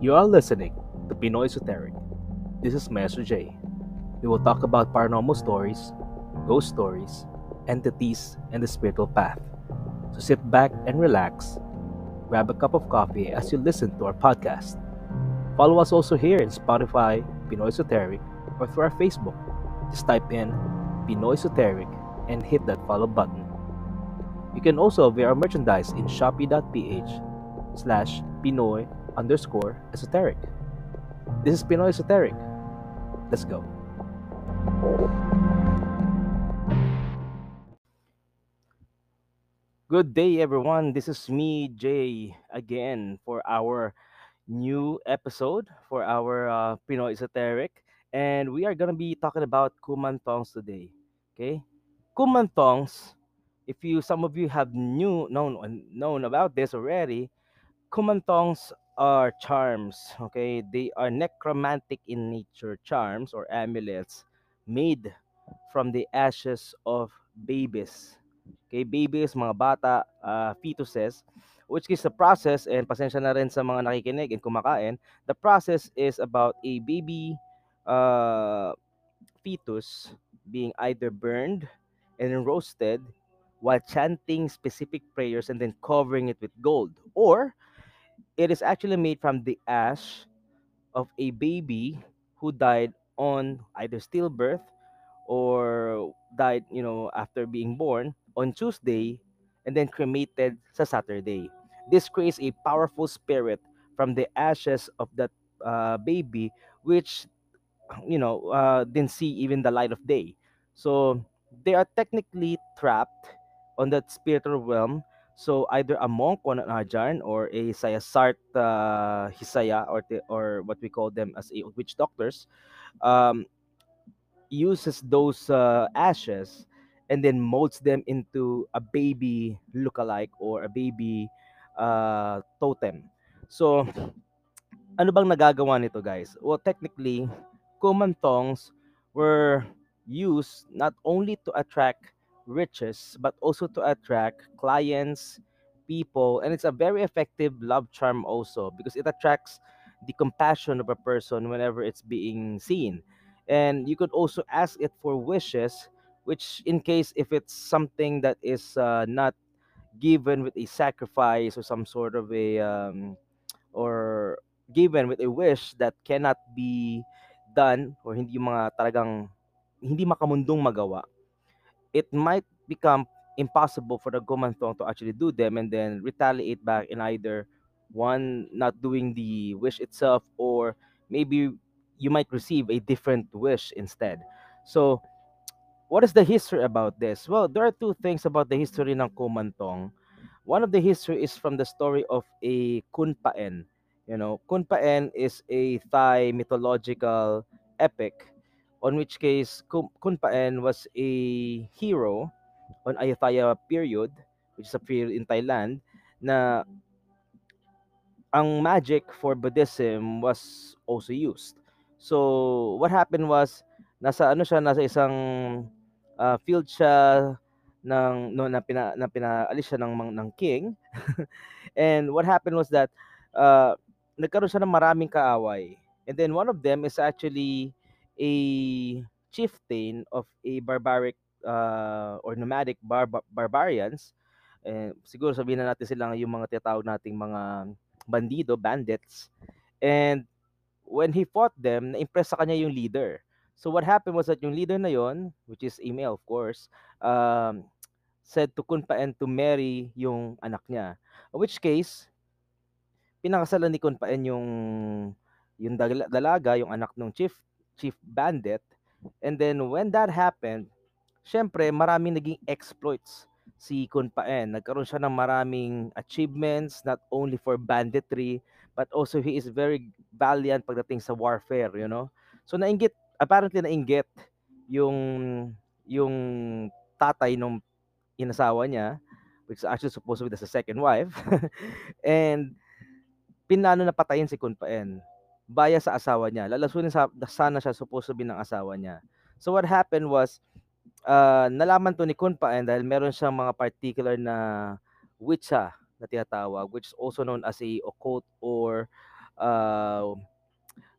You are listening to Pinoy Esoteric. This is Master Jay. We will talk about paranormal stories, ghost stories, entities, and the spiritual path. So sit back and relax, grab a cup of coffee as you listen to our podcast. Follow us also here in Spotify, Pinoy Esoteric, or through our Facebook. Just type in Pinoy Esoteric and hit that follow button. You can also view our merchandise in shopee.ph slash Pinoy underscore esoteric. This is Pinoy Esoteric. Let's go. Good day, everyone. This is me, Jay, again for our new episode for our uh, Pinoy Esoteric. And we are going to be talking about kumantongs today. Okay? Kumantongs, if you some of you have knew known known about this already, kumantongs are charms. Okay? They are necromantic in nature charms or amulets made from the ashes of babies Okay, babies, mga bata, uh, fetuses, which is the process, and pasensya na rin sa mga nakikinig and kumakain, the process is about a baby uh, fetus being either burned and roasted while chanting specific prayers and then covering it with gold. Or it is actually made from the ash of a baby who died on either stillbirth or died, you know, after being born on Tuesday and then cremated sa Saturday. This creates a powerful spirit from the ashes of that uh, baby, which, you know, uh, didn't see even the light of day. So they are technically trapped on that spiritual realm. So either a monk or an ajarn or a sayasart uh, hisaya or, the, or what we call them as witch doctors um, uses those uh, ashes and then molds them into a baby lookalike or a baby uh, totem. So, ano bang nagagawa nito guys? Well, technically, kumantongs were used not only to attract riches but also to attract clients, people, and it's a very effective love charm also because it attracts the compassion of a person whenever it's being seen. And you could also ask it for wishes, which in case if it's something that is uh, not given with a sacrifice or some sort of a um, or given with a wish that cannot be done or hindi mga talagang hindi makamundong magawa, it might become impossible for the Gumantong to actually do them and then retaliate back in either one not doing the wish itself or maybe you might receive a different wish instead. So, what is the history about this? Well, there are two things about the history ng Kumantong. One of the history is from the story of a Kunpaen. You know, Kunpaen is a Thai mythological epic on which case Kun- Kunpaen was a hero on Ayutthaya period, which is a period in Thailand, na ang magic for Buddhism was also used. So, what happened was, nasa ano siya, nasa isang uh, field siya ng no na pina na pinaalis siya ng ng king. and what happened was that uh, nagkaroon siya ng maraming kaaway. And then one of them is actually a chieftain of a barbaric uh, or nomadic bar- barbarians. Eh, siguro sabihin na natin sila yung mga tinatawag nating mga bandido, bandits. And when he fought them, na-impress sa kanya yung leader. So what happened was that yung leader na yon, which is email of course, um, said to Kunpaen to marry yung anak niya. In which case, pinakasalan ni Kunpaen yung yung dal- dalaga, yung anak ng chief chief bandit. And then when that happened, syempre maraming naging exploits si Kunpaen. Nagkaroon siya ng maraming achievements not only for banditry but also he is very valiant pagdating sa warfare, you know. So nainggit apparently nainggit yung yung tatay nung inasawa niya which is actually supposed to be the second wife and pinano na patayin si Kunpaen baya sa asawa niya. Lalasunin sa sana siya supposed to be ng asawa niya. So what happened was uh, nalaman to ni Kunpaen dahil meron siyang mga particular na witcha na tinatawag which is also known as a occult or uh,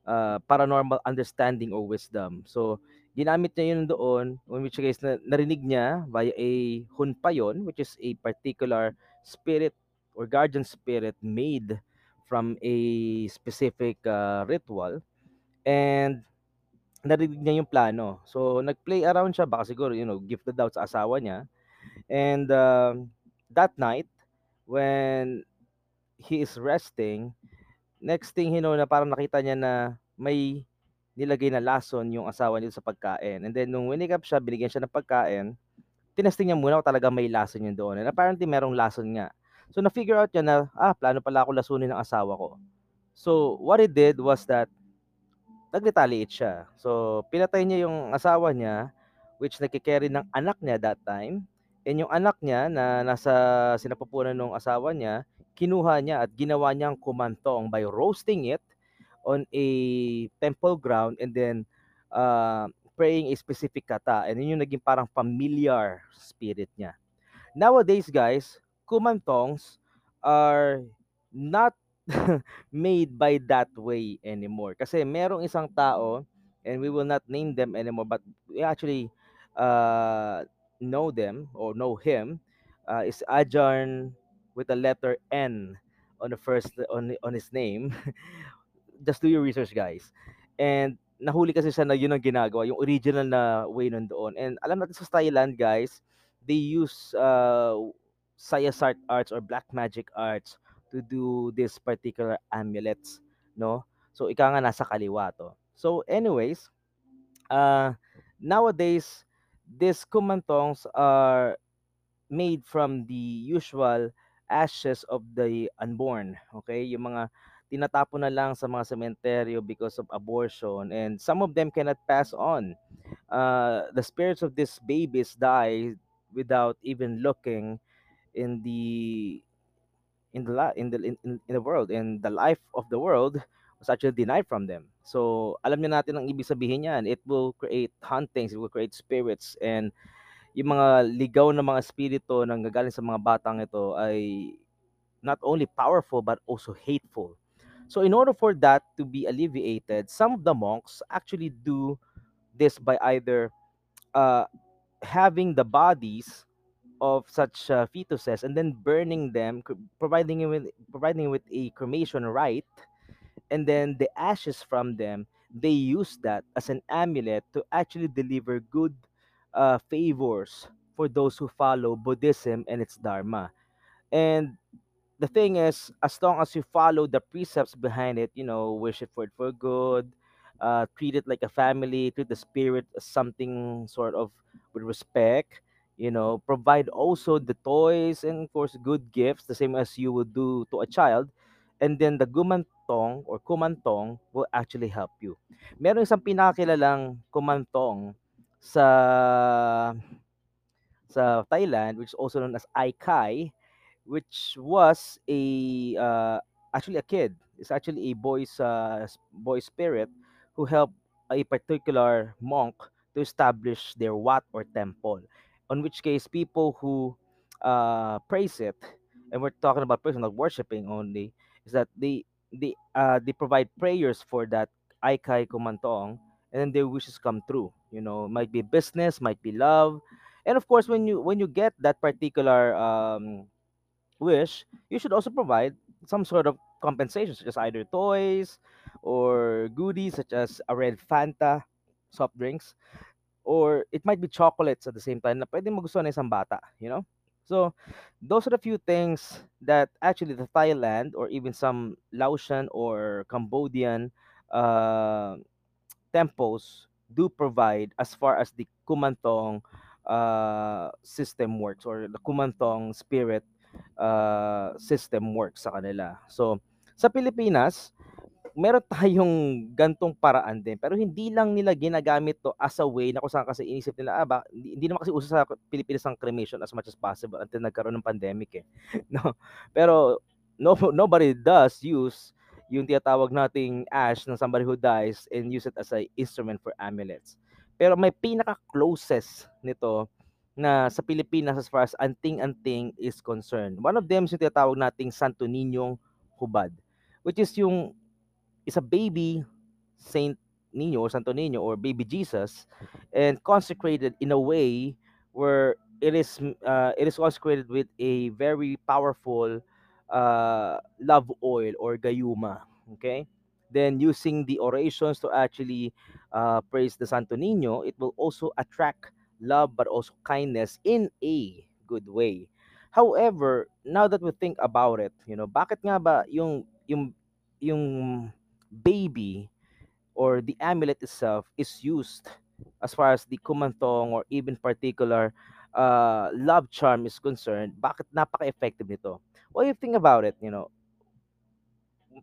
uh, paranormal understanding or wisdom. So, ginamit niya yun doon, in which case na, narinig niya via a hunpayon, which is a particular spirit or guardian spirit made from a specific uh, ritual. And narinig niya yung plano. So, nag-play around siya, baka siguro, you know, give the doubt sa asawa niya. And um, that night, when he is resting, next thing you know na parang nakita niya na may nilagay na lason yung asawa niya sa pagkain. And then nung winake up siya, binigyan siya ng pagkain, tinesting niya muna kung talaga may lason yun doon. And apparently merong lason nga. So na-figure out niya na, ah, plano pala ako lasunin ng asawa ko. So what he did was that nag-retaliate siya. So pinatay niya yung asawa niya, which nagkikerry ng anak niya that time. And yung anak niya na nasa sinapupunan ng asawa niya, kinuha niya at ginawa niyang kumantong by roasting it on a temple ground and then uh, praying a specific kata. And yun yung naging parang familiar spirit niya. Nowadays, guys, kumantongs are not made by that way anymore. Kasi merong isang tao, and we will not name them anymore, but we actually uh, know them or know him, uh, is Ajarn with a letter N on the first on on his name. Just do your research, guys. And nahuli kasi siya na yun ang ginagawa, yung original na way nandoon. And alam natin sa Thailand, guys, they use uh, Sayasart arts or black magic arts to do this particular amulets, no? So ika nga nasa kaliwa to. So anyways, uh nowadays these kumantongs are made from the usual ashes of the unborn, okay? Yung mga tinatapon na lang sa mga sementeryo because of abortion and some of them cannot pass on. Uh, the spirits of these babies die without even looking in the in the in the in, in in the world and the life of the world was actually denied from them. So, alam niyo natin ang ibig sabihin niyan. It will create hauntings, it will create spirits and yung mga ligaw na mga espiritu nang gagaling sa mga batang ito ay not only powerful but also hateful. So in order for that to be alleviated, some of the monks actually do this by either uh, having the bodies of such uh, fetuses and then burning them, providing it with providing it with a cremation rite, and then the ashes from them, they use that as an amulet to actually deliver good uh, favors for those who follow Buddhism and its dharma. And the thing is, as long as you follow the precepts behind it, you know, wish it for it for good, uh, treat it like a family, treat the spirit as something sort of with respect, you know, provide also the toys and of course good gifts, the same as you would do to a child, and then the gumantong or kumantong will actually help you. Meron isang pinakakilalang kumantong sa sa Thailand, which is also known as Aikai, which was a uh, actually a kid. It's actually a boy's uh, boy spirit who helped a particular monk to establish their wat or temple. On which case, people who uh, praise it, and we're talking about praising, not worshiping only, is that they they uh, they provide prayers for that Aikai Kumantong, and then their wishes come true. You know, might be business, might be love, and of course, when you when you get that particular um, wish, you should also provide some sort of compensation, such as either toys or goodies, such as a red Fanta, soft drinks, or it might be chocolates at the same time na pwede magustuhan ng isang bata, you know? So, those are the few things that actually the Thailand or even some Laotian or Cambodian uh, temples do provide as far as the kumantong uh, system works or the kumantong spirit uh, system works sa kanila. So, sa Pilipinas, meron tayong gantong paraan din pero hindi lang nila ginagamit 'to as a way na kung saan kasi inisip nila, ah, ba hindi hindi naman kasi uso sa Pilipinas ang cremation as much as possible until nagkaroon ng pandemic, eh, 'no. Pero no nobody does use yung tinatawag nating ash ng somebody who dies and use it as a instrument for amulets. Pero may pinaka-closest nito na sa Pilipinas as far as anting-anting is concerned. One of them is yung tinatawag nating Santo Niñong Hubad, which is yung is a baby Saint Nino or Santo Nino or baby Jesus, and consecrated in a way where it is uh, it is consecrated with a very powerful uh, love oil or gayuma. Okay, then using the orations to actually uh, praise the Santo Nino, it will also attract love but also kindness in a good way. However, now that we think about it, you know, bakit nga ba yung yung yung baby or the amulet itself is used as far as the kumantong or even particular uh, love charm is concerned, bakit napaka-effective nito? Well, you think about it, you know,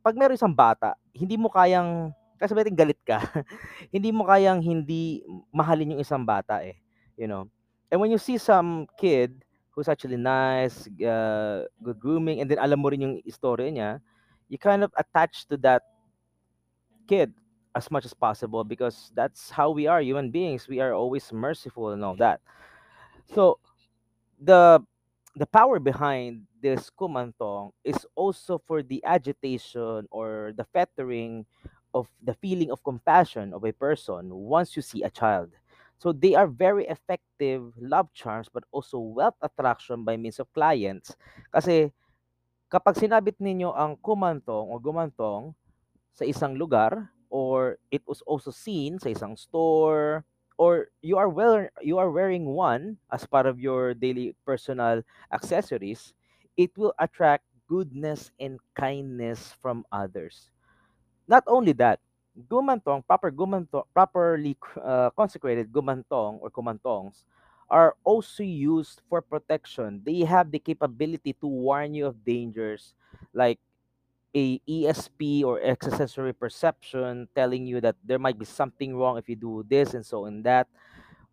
pag meron isang bata, hindi mo kayang, kasi natin galit ka, hindi mo kayang hindi mahalin yung isang bata eh, you know. And when you see some kid who's actually nice, uh, good grooming, and then alam mo rin yung istorya niya, you kind of attach to that kid as much as possible because that's how we are human beings. We are always merciful and all that. So the the power behind this kumantong is also for the agitation or the fettering of the feeling of compassion of a person once you see a child. So they are very effective love charms but also wealth attraction by means of clients. Kasi kapag sinabit ninyo ang kumantong o gumantong sa isang lugar or it was also seen sa isang store or you are well you are wearing one as part of your daily personal accessories it will attract goodness and kindness from others. Not only that gumantong proper gumantong properly uh, consecrated gumantong or kumantongs are also used for protection. They have the capability to warn you of dangers like a ESP or accessory perception telling you that there might be something wrong if you do this and so and that.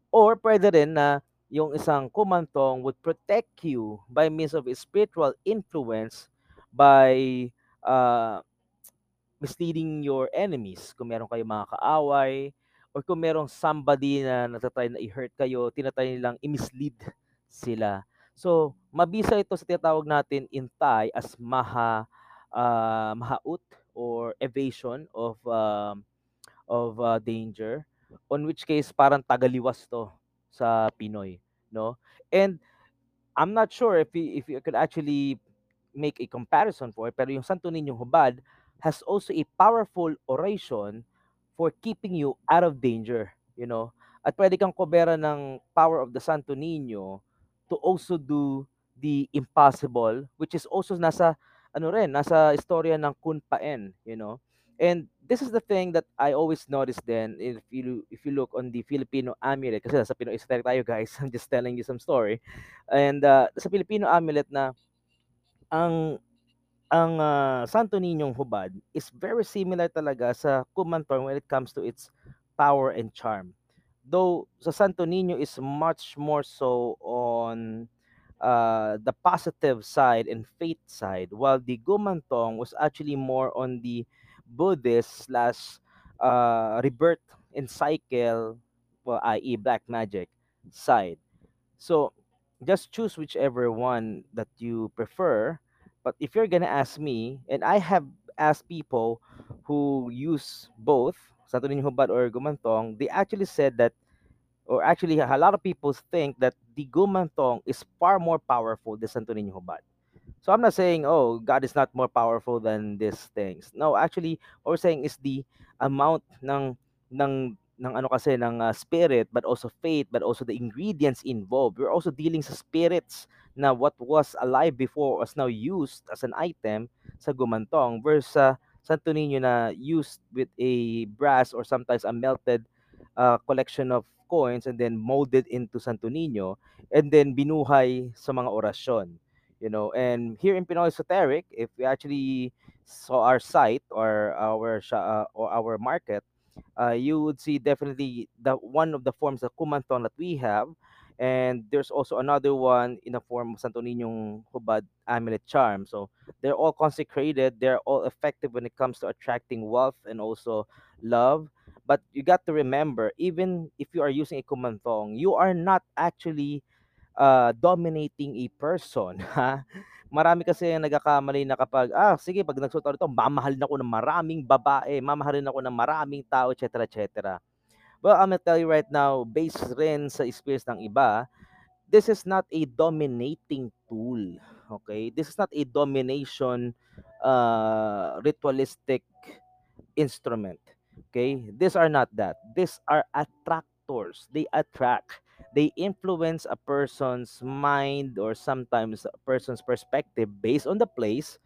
Or pwede rin na yung isang kumantong would protect you by means of spiritual influence by uh, misleading your enemies. Kung meron kayong mga kaaway or kung merong somebody na natatry na i-hurt kayo, tinatry nilang i-mislead sila. So, mabisa ito sa tinatawag natin in Thai as maha uh, mahaut or evasion of um, of uh, danger. On which case parang tagaliwas to sa Pinoy no? And I'm not sure if you, if you could actually make a comparison for it pero yung Santo Niño Hubad has also a powerful oration for keeping you out of danger you know? At pwede kang kubera ng power of the Santo Niño to also do the impossible which is also nasa ano rin, nasa istorya ng Kun Paen, you know. And this is the thing that I always notice then if you if you look on the Filipino amulet kasi sa Pinoy esoteric tayo guys I'm just telling you some story and uh, sa Filipino amulet na ang ang uh, Santo Niñong hubad is very similar talaga sa Kumantor when it comes to its power and charm though sa Santo Niño is much more so on uh, the positive side and faith side, while the Gumantong was actually more on the Buddhist slash uh, rebirth and cycle, well, i.e., black magic side. So just choose whichever one that you prefer. But if you're gonna ask me, and I have asked people who use both Santo Niño Hubad or Gumantong, they actually said that or actually a lot of people think that the Gumantong is far more powerful than Santo Niño Hubad. So I'm not saying, oh, God is not more powerful than these things. No, actually, what we're saying is the amount ng ng ng ano kasi ng uh, spirit but also faith but also the ingredients involved. We're also dealing sa spirits na what was alive before was now used as an item sa gumantong versus sa Santo Niño na used with a brass or sometimes a melted uh, collection of coins and then molded into Santo Niño and then binuhay sa mga orasyon. You know, and here in Pinoy Esoteric, if we actually saw our site or our uh, or our market, uh, you would see definitely the one of the forms of kumantong that we have and there's also another one in the form of Santo Niñong Hubad amulet charm. So they're all consecrated. They're all effective when it comes to attracting wealth and also love. But you got to remember, even if you are using a kumantong, you are not actually uh, dominating a person, ha? Marami kasi ang nagkakamali na kapag, ah, sige 'pag nagsuot ako nito mamahalin ako ng maraming babae, mamahalin ako ng maraming tao, et cetera, et cetera. Well, Imma tell you right now, based rin sa experience ng iba, this is not a dominating tool, okay? This is not a domination, uh, ritualistic instrument, okay? These are not that. These are attractors. They attract. They influence a person's mind or sometimes a person's perspective based on the place,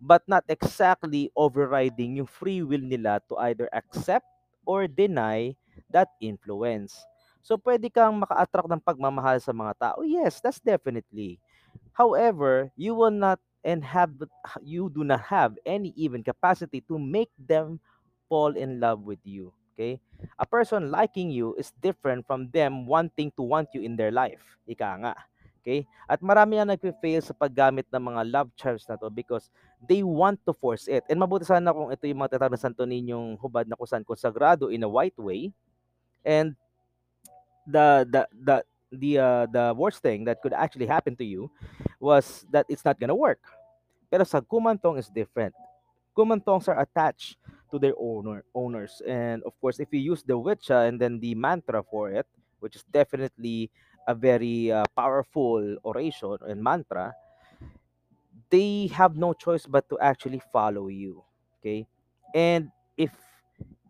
but not exactly overriding yung free will nila to either accept or deny that influence. So pwede kang maka-attract ng pagmamahal sa mga tao. Yes, that's definitely. However, you will not and have you do not have any even capacity to make them fall in love with you. Okay? A person liking you is different from them wanting to want you in their life. Ika nga. Okay? At marami nga nagpe-fail sa paggamit ng mga love charms na to because they want to force it. And mabuti sana kung ito yung mga tatawag na Santo Ninyong hubad na kusan konsagrado in a white way. And the the the the uh, the worst thing that could actually happen to you was that it's not gonna work. Pero sa kumantong is different. Kumantongs are attached to their owner owners, and of course, if you use the witcha and then the mantra for it, which is definitely a very uh, powerful oration and mantra, they have no choice but to actually follow you. Okay, and if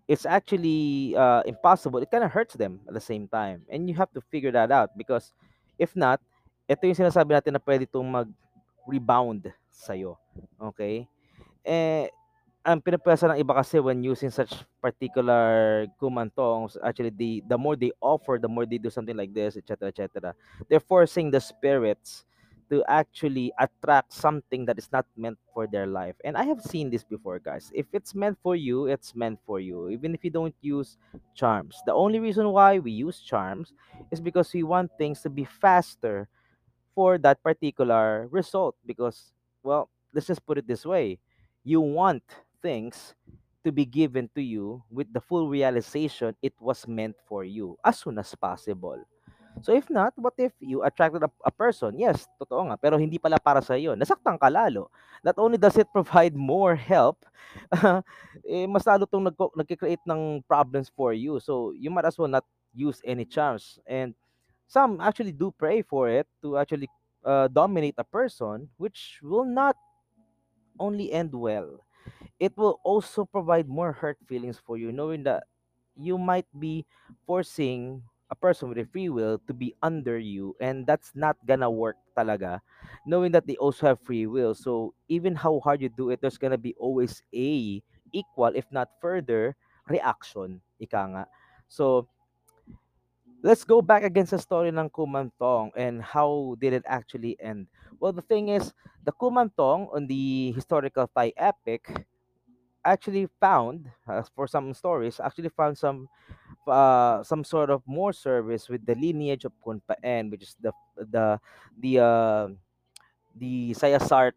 it's actually uh, impossible, it kind of hurts them at the same time. And you have to figure that out because if not, ito yung sinasabi natin na pwede itong mag-rebound sa'yo. Okay? Eh, ang pinapwersa ng iba kasi when using such particular kumantongs, actually the the more they offer, the more they do something like this, etc., etc. They're forcing the spirits to actually attract something that is not meant for their life. And I have seen this before, guys. If it's meant for you, it's meant for you. Even if you don't use charms. The only reason why we use charms is because we want things to be faster for that particular result because well let's just put it this way you want things to be given to you with the full realization it was meant for you as soon as possible. So if not what if you attracted a, a person? Yes totoo nga pero hindi pala para sa iyo. Nasaktan ka lalo. Not only does it provide more help eh, mas lalo itong nagko- nagkikreate ng problems for you. So you might as well not use any charms. And some actually do pray for it to actually uh, dominate a person, which will not only end well, it will also provide more hurt feelings for you, knowing that you might be forcing a person with a free will to be under you, and that's not gonna work talaga, knowing that they also have free will. So even how hard you do it, there's gonna be always a equal, if not further, reaction. Ika nga. So let's go back against the story ng Kumantong and how did it actually end. Well, the thing is, the Kumantong on the historical Thai epic actually found, uh, for some stories, actually found some uh, some sort of more service with the lineage of Kunpaen, which is the the the uh, the Sayasart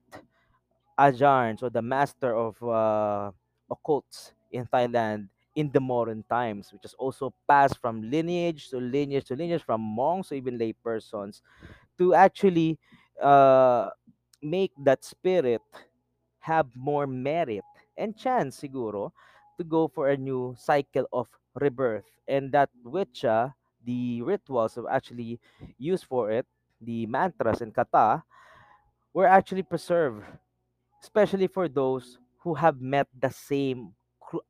Ajahn, so the master of uh, occults in Thailand in the modern times, which is also passed from lineage to lineage to lineage, from monks to even lay persons, to actually uh, make that spirit have more merit and chance, siguro, to go for a new cycle of rebirth. And that witcha, the rituals of actually used for it, the mantras and kata, were actually preserved especially for those who have met the same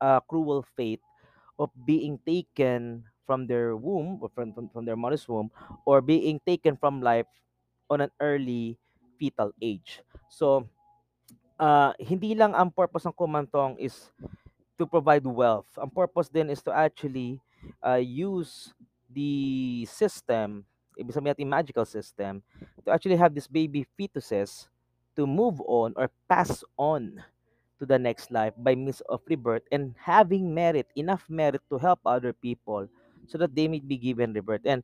uh, cruel fate of being taken from their womb or from, from, from their mother's womb or being taken from life on an early fetal age. So, uh, hindi lang ang purpose ng kumantong is to provide wealth. Ang purpose din is to actually uh, use the system, ibig sabihin natin magical system, to actually have this baby fetuses to move on or pass on to the next life by means of rebirth and having merit, enough merit to help other people so that they may be given rebirth. And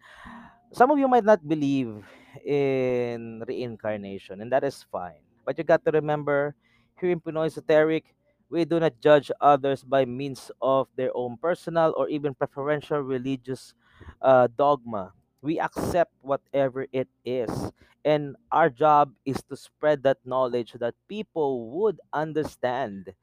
some of you might not believe in reincarnation, and that is fine. But you got to remember, here in Pinoy Esoteric, we do not judge others by means of their own personal or even preferential religious uh, dogma. We accept whatever it is. And our job is to spread that knowledge so that people would understand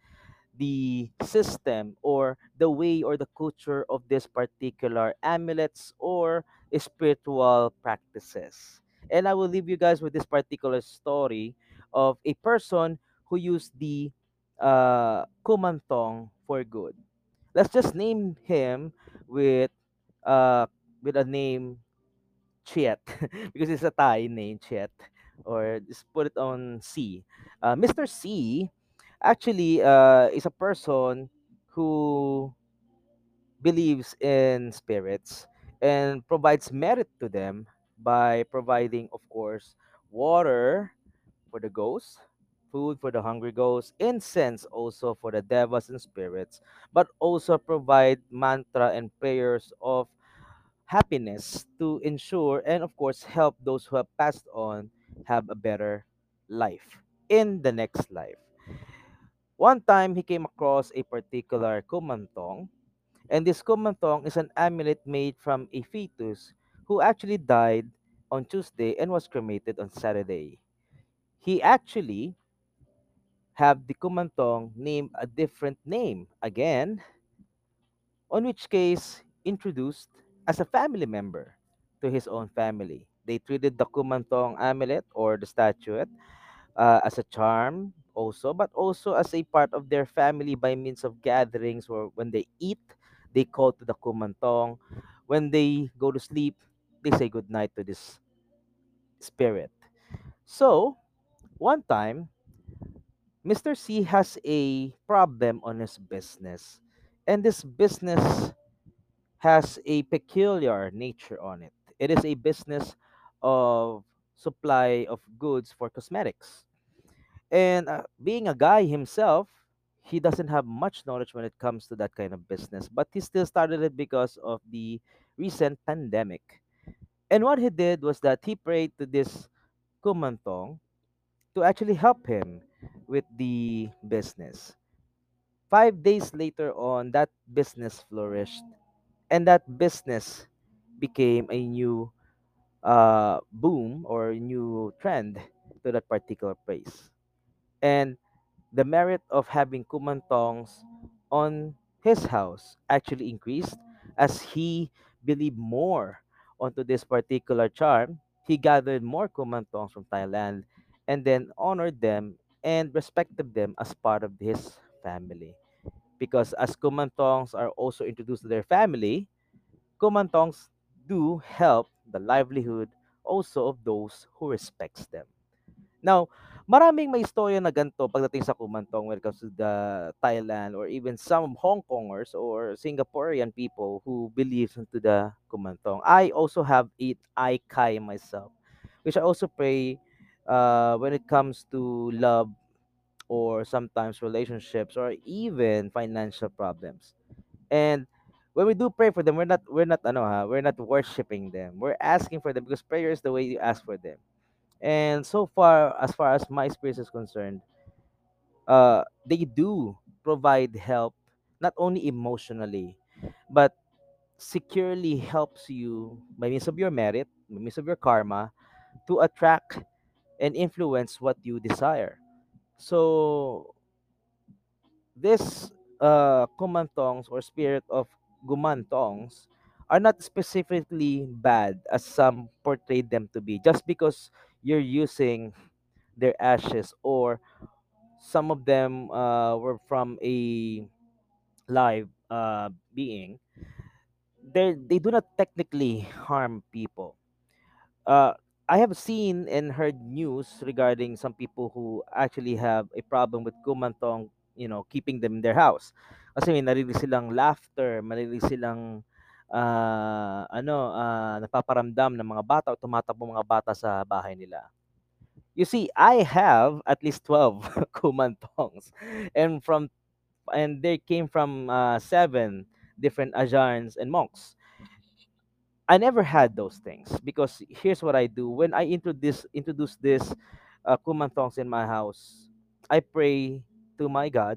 the system or the way or the culture of this particular amulets or spiritual practices. And I will leave you guys with this particular story of a person who used the uh, kumantong for good. Let's just name him with uh, with a name Chiet because it's a Thai name Chiet or just put it on C. Uh, Mr. C actually uh, is a person who believes in spirits and provides merit to them by providing, of course, water for the ghosts, food for the hungry ghosts, incense also for the devas and spirits, but also provide mantra and prayers of happiness to ensure and, of course, help those who have passed on have a better life in the next life. One time, he came across a particular kumantong, and this kumantong is an amulet made from a fetus who actually died on Tuesday and was cremated on Saturday. He actually have the kumantong name a different name again, on which case introduced as a family member to his own family. They treated the kumantong amulet or the statuette uh, as a charm also but also as a part of their family by means of gatherings or when they eat they call to the kumantong when they go to sleep they say good night to this spirit so one time mr c has a problem on his business and this business has a peculiar nature on it it is a business of supply of goods for cosmetics And uh, being a guy himself, he doesn't have much knowledge when it comes to that kind of business, but he still started it because of the recent pandemic. And what he did was that he prayed to this Kumantong to actually help him with the business. Five days later on, that business flourished, and that business became a new uh, boom or new trend to that particular place. And the merit of having kumantongs on his house actually increased as he believed more onto this particular charm. He gathered more kumantongs from Thailand and then honored them and respected them as part of his family. Because as kumantongs are also introduced to their family, kumantongs do help the livelihood also of those who respects them. Now, maraming may istorya na ganito pagdating sa kumantong when it comes to the Thailand or even some Hong Kongers or Singaporean people who believes into the kumantong. I also have it I kai myself, which I also pray uh, when it comes to love or sometimes relationships or even financial problems. And when we do pray for them, we're not we're not ano ha, we're not worshiping them. We're asking for them because prayer is the way you ask for them and so far, as far as my experience is concerned, uh, they do provide help not only emotionally, but securely helps you by means of your merit, by means of your karma, to attract and influence what you desire. So this uh, kumantongs or spirit of guman gumantongs are not specifically bad as some portrayed them to be just because you're using their ashes or some of them uh, were from a live uh, being they they do not technically harm people uh, i have seen and heard news regarding some people who actually have a problem with kumantong you know keeping them in their house kasi may narinig silang laughter marinig silang ah, ano ah, napaparamdam ng mga bata o tumatakbo mga bata sa bahay nila You see, I have at least 12 kumantongs. And from and they came from uh, seven different ajahns and monks. I never had those things because here's what I do. When I introduce introduce this uh, kumantongs in my house, I pray to my God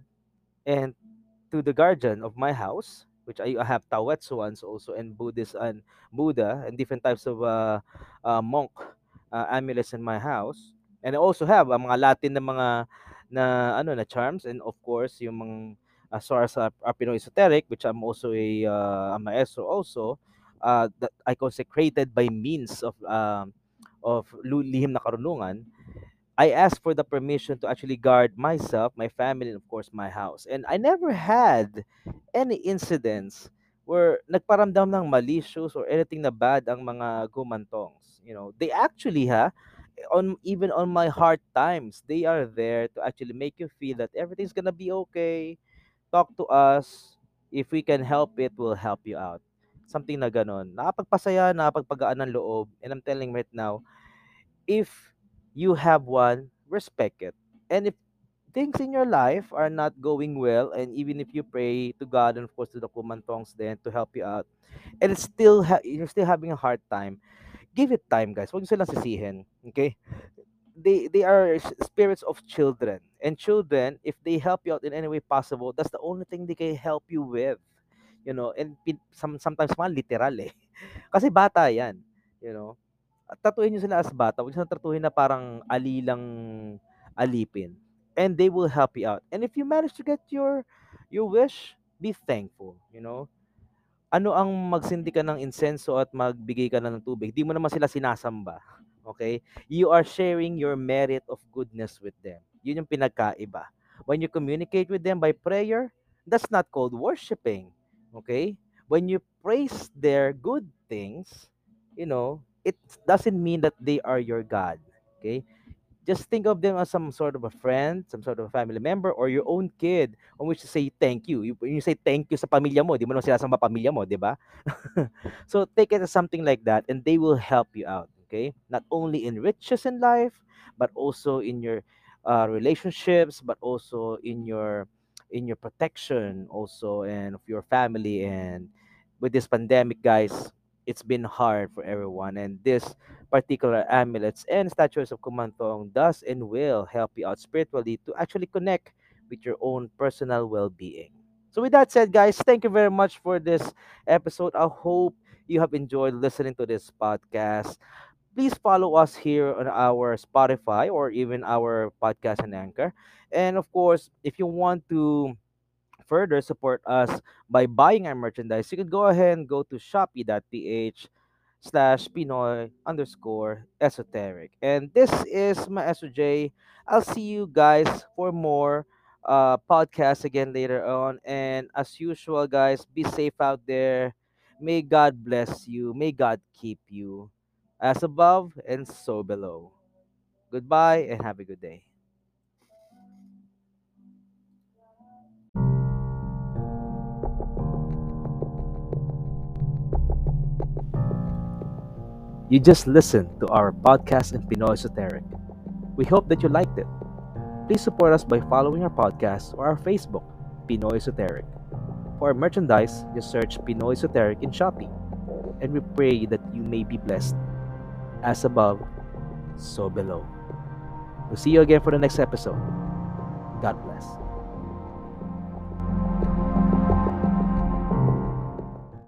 and to the guardian of my house which I, I have Taoetsuans also and Buddhist and Buddha and different types of uh, uh, monk uh, amulets in my house. And I also have uh, mga Latin na mga na ano na charms and of course yung mga as far as uh, uh, Pinoy esoteric which I'm also a, uh, a maestro also uh, that I consecrated by means of um of lihim na karunungan I asked for the permission to actually guard myself, my family, and of course my house. And I never had any incidents where nagparamdam ng malicious or anything na bad ang mga gumantongs. You know, they actually ha on even on my hard times, they are there to actually make you feel that everything's gonna be okay. Talk to us. If we can help it, we'll help you out. Something na ganon. Nakapagpasaya, nakapagpagaan ng loob. And I'm telling right now, if you have one, respect it. And if things in your life are not going well, and even if you pray to God and of course to the kumantongs then to help you out, and it's still ha- you're still having a hard time, give it time, guys. Huwag silang sisihin. Okay? They they are spirits of children. And children, if they help you out in any way possible, that's the only thing they can help you with. You know, and some, sometimes mga literal eh. Kasi bata yan. You know, at tatuhin niyo sila as bata, huwag niyo silang tratuhin na parang alilang alipin. And they will help you out. And if you manage to get your your wish, be thankful, you know. Ano ang magsindi ka ng insenso at magbigay ka na ng tubig? Di mo naman sila sinasamba. Okay? You are sharing your merit of goodness with them. Yun yung pinagkaiba. When you communicate with them by prayer, that's not called worshiping. Okay? When you praise their good things, you know, it doesn't mean that they are your God. Okay? Just think of them as some sort of a friend, some sort of a family member, or your own kid on which to say thank you. You, you say thank you sa pamilya mo, di mo naman sila sa pamilya mo, di ba? so take it as something like that and they will help you out, okay? Not only in riches in life, but also in your uh, relationships, but also in your in your protection also and of your family and with this pandemic guys it's been hard for everyone and this particular amulets and statues of Kumantong does and will help you out spiritually to actually connect with your own personal well-being. So with that said, guys, thank you very much for this episode. I hope you have enjoyed listening to this podcast. Please follow us here on our Spotify or even our podcast and Anchor. And of course, if you want to further support us by buying our merchandise, you can go ahead and go to shopee.ph slash Pinoy underscore esoteric. And this is Maestro Jay. I'll see you guys for more uh podcasts again later on. And as usual, guys, be safe out there. May God bless you. May God keep you as above and so below. Goodbye and have a good day. You just listened to our podcast in Pinoy Esoteric. We hope that you liked it. Please support us by following our podcast or our Facebook, Pinoy Esoteric. For merchandise, just search Pinoy Esoteric in Shopee. And we pray that you may be blessed as above, so below. We'll see you again for the next episode. God bless.